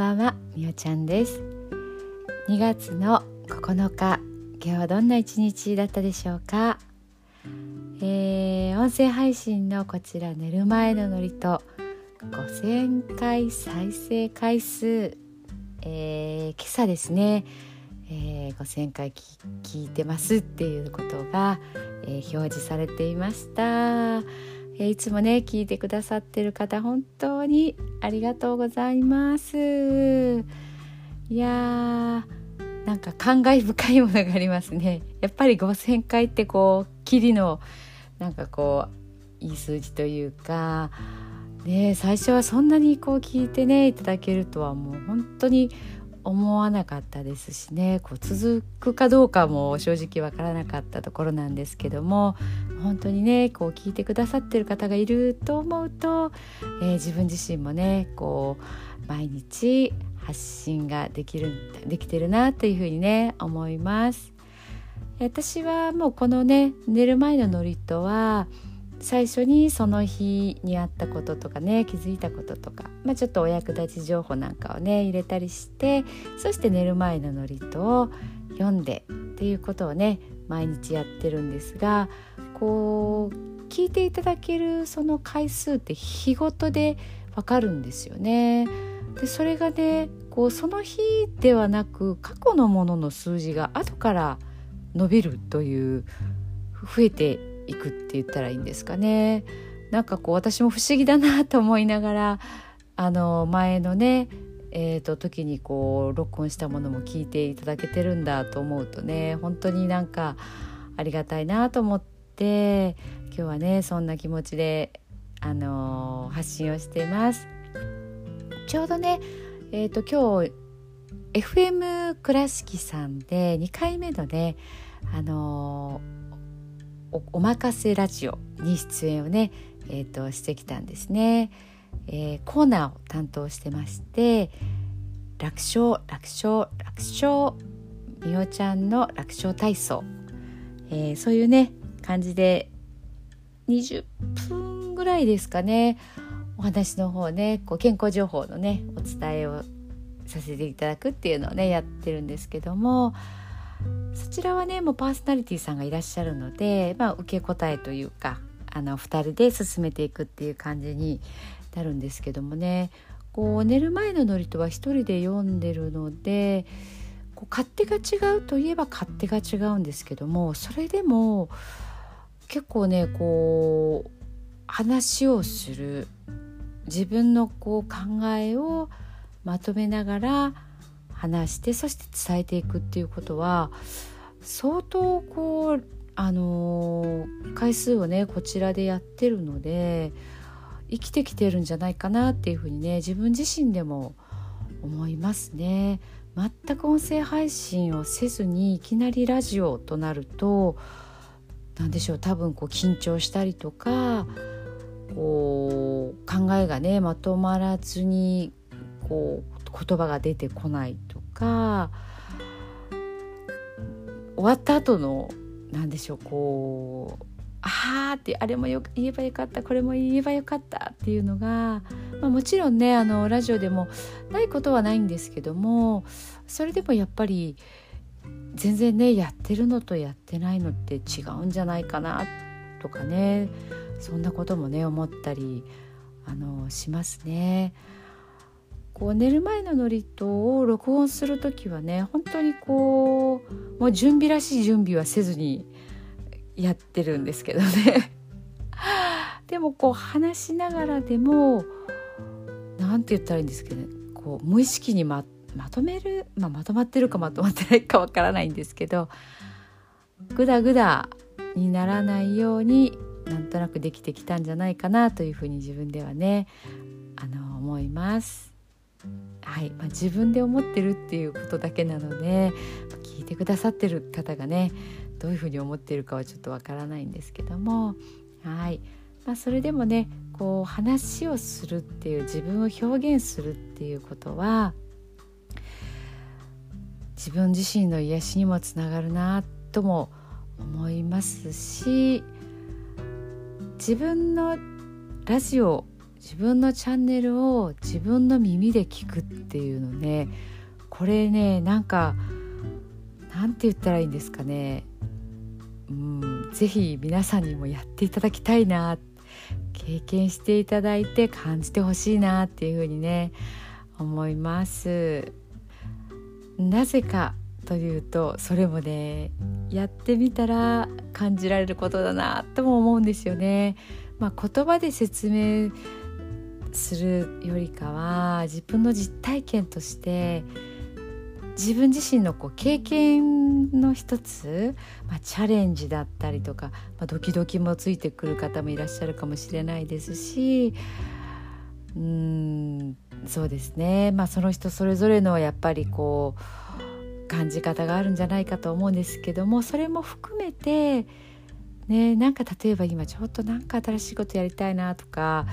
ばんはみおちゃんです。2月の9日今日はどんな一日だったでしょうか、えー、音声配信のこちら寝る前のノリと5000回再生回数、えー、今朝ですね、えー、5000回聞いてますっていうことが、えー、表示されていました。いつもね聞いてくださってる方本当にありがとうございます。いやーなんか感慨深いものがありますね。やっぱり5,000回ってこうきりのなんかこういい数字というかね最初はそんなにこう聞いてねいただけるとはもう本当に思わなかったですしね。こう続くかどうかも正直わからなかったところなんですけども本当にねこう聞いてくださってる方がいると思うと、えー、自分自身もねこう毎日発信ができるできてるなというふうにね思います。私はもうこのね寝る前の祝詞は最初にその日にあったこととかね気づいたこととか、まあ、ちょっとお役立ち情報なんかをね入れたりしてそして寝る前の祝詞を読んでっていうことをね毎日やってるんですがこう聞いていただけるその回数って日ごとでわかるんですよね。でそれがねこうその日ではなく過去のものの数字が後から伸びるという増えていくって言ったらいいんですかね。なんかこう私も不思議だなと思いながらあの前のねえーと、時にこう録音したものも聞いていただけてるんだと思うとね本当になんかありがたいなと思って今日はねそんな気持ちで、あのー、発信をしてます。ちょうどね、えーと、今日 FM 倉敷さんで2回目のね、あのーおおまかせラジオに出演をね、えーと、してきたんですね、えー、コーナーを担当してまして楽勝楽勝楽勝みおちゃんの楽勝体操、えー、そういうね感じで20分ぐらいですかね。お話の方ねこう健康情報のねお伝えをさせていただくっていうのをねやってるんですけどもそちらはねもうパーソナリティさんがいらっしゃるので、まあ、受け答えというかあの2人で進めていくっていう感じになるんですけどもね。こう寝る前の祝詞は一人で読んでるのでこう勝手が違うといえば勝手が違うんですけどもそれでも結構ねこう話をする自分のこう考えをまとめながら話してそして伝えていくっていうことは相当こうあのー、回数をねこちらでやってるので生きてきてるんじゃないかなっていうふうにね自分自身でも思いますね。全く音声配信をせずにいきなりラジオとなると何でしょう多分こう緊張したりとかこう考えがねまとまらずにこう言葉が出てこないとか終わった後の何でしょうこうあーってあれもよ言えばよかったこれも言えばよかったっていうのが、まあ、もちろんねあのラジオでもないことはないんですけどもそれでもやっぱり全然ねやってるのとやってないのって違うんじゃないかなとかねそんなこともね思ったりあのしますね。こう寝る前の祝詞を録音する時はね本当にこうもう準備らしい準備はせずにやってるんですけどね でもこう話しながらでも何て言ったらいいんですけど、ね、こう無意識にままとめる、まあ、まとまってるかまとまってないかわからないんですけどグダグダにならないようになんとなくできてきたんじゃないかなというふうに自分ではねあの思います。はいまあ、自分で思ってるっていうことだけなので聞いてくださってる方がねどういうふうに思っているかはちょっとわからないんですけどもはい、まあ、それでもねこう話をするっていう自分を表現するっていうことは自分自身の癒しにもつながるなとも思いますし自分のラジオ自分のチャンネルを自分の耳で聞くっていうのねこれねなんかなんて言ったらいいんですかねうん是非皆さんにもやっていただきたいな経験していただいて感じてほしいなっていうふうにね思います。なぜかというとそれもねやってみたら感じられることだなとも思うんですよね。まあ、言葉で説明するよりかは自分の実体験として自分自身のこう経験の一つ、まあ、チャレンジだったりとか、まあ、ドキドキもついてくる方もいらっしゃるかもしれないですしうんそうですね、まあ、その人それぞれのやっぱりこう感じ方があるんじゃないかと思うんですけどもそれも含めて、ね、なんか例えば今ちょっとなんか新しいことやりたいなとか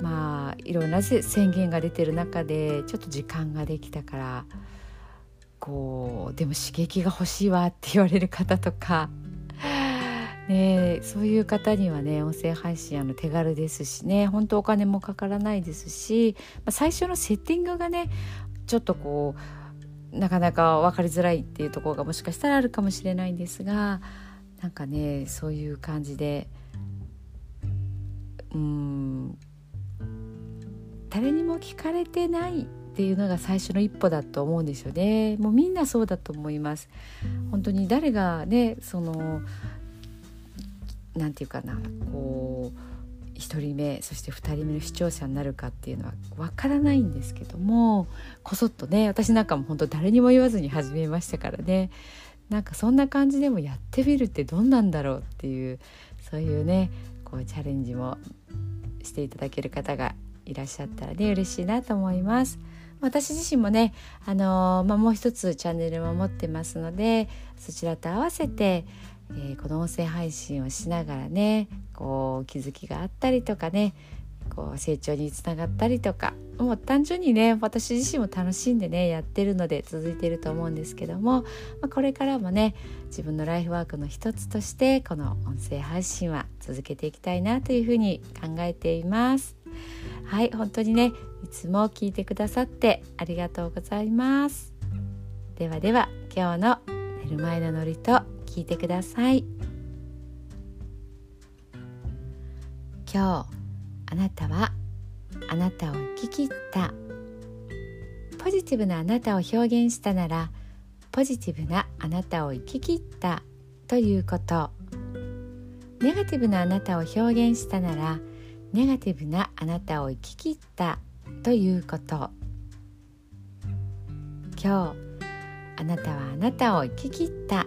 まあいろんな宣言が出てる中でちょっと時間ができたからこうでも刺激が欲しいわって言われる方とか、ね、そういう方にはね音声配信あの手軽ですしね。本当お金もかからないですし、まあ、最初のセッティングがねちょっとこうなかなか分かりづらいっていうところがもしかしたらあるかもしれないんですがなんかねそういう感じでうん誰にも聞かれてないっていうのが最初の一歩だと思うんですよね。もうみんなそうだと思います。本当に誰がねそのなんていうかなこう1人目そして2人目の視聴者になるかっていうのはわからないんですけどもこそっとね私なんかも本当誰にも言わずに始めましたからねなんかそんな感じでもやってみるってどんなんだろうっていうそういうねこうチャレンジもしていただける方がいらっしゃったらね嬉しいなと思います。私自身もね、あのー、まあ、もう一つチャンネルも持ってますのでそちらと合わせて、えー、この音声配信をしながらねこう気づきがあったりとかねこう成長につながったりとかもう単純にね私自身も楽しんでねやってるので続いてると思うんですけども、まあ、これからもね自分のライフワークの一つとしてこの音声配信は続けていきたいなというふうに考えています。はい本当にねいつも聞いてくださってありがとうございますではでは今日の寝る前のノリと聞いてください。今日あなたはあなたを生き切った。ポジティブなあなたを表現したならポジティブなあなたを生き切ったということ。ネガティブなあなたを表現したならネガティブなあなたを生き切ったということ。今日あなたはあなたを生き切った。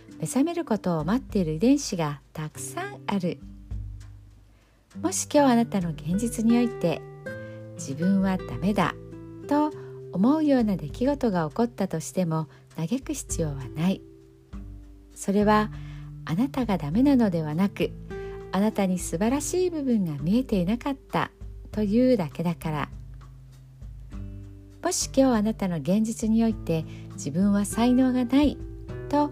目覚めることを待っている遺伝子がたくさんある。もし今日あなたの現実において自分はダメだと思うような出来事が起こったとしても嘆く必要はない。それはあなたがダメなのではなくあなたに素晴らしい部分が見えていなかったというだけだから。もし今日あなたの現実において自分は才能がないと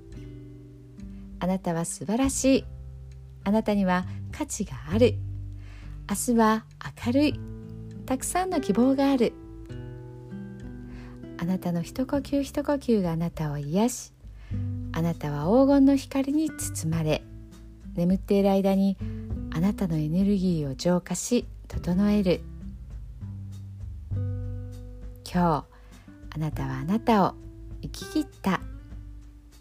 あなたは素晴らしい。あなたには価値がある。明日は明るい。たくさんの希望がある。あなたの一呼吸一呼吸があなたを癒しあなたは黄金の光に包まれ眠っている間にあなたのエネルギーを浄化し整える。今日あなたはあなたを生き切った。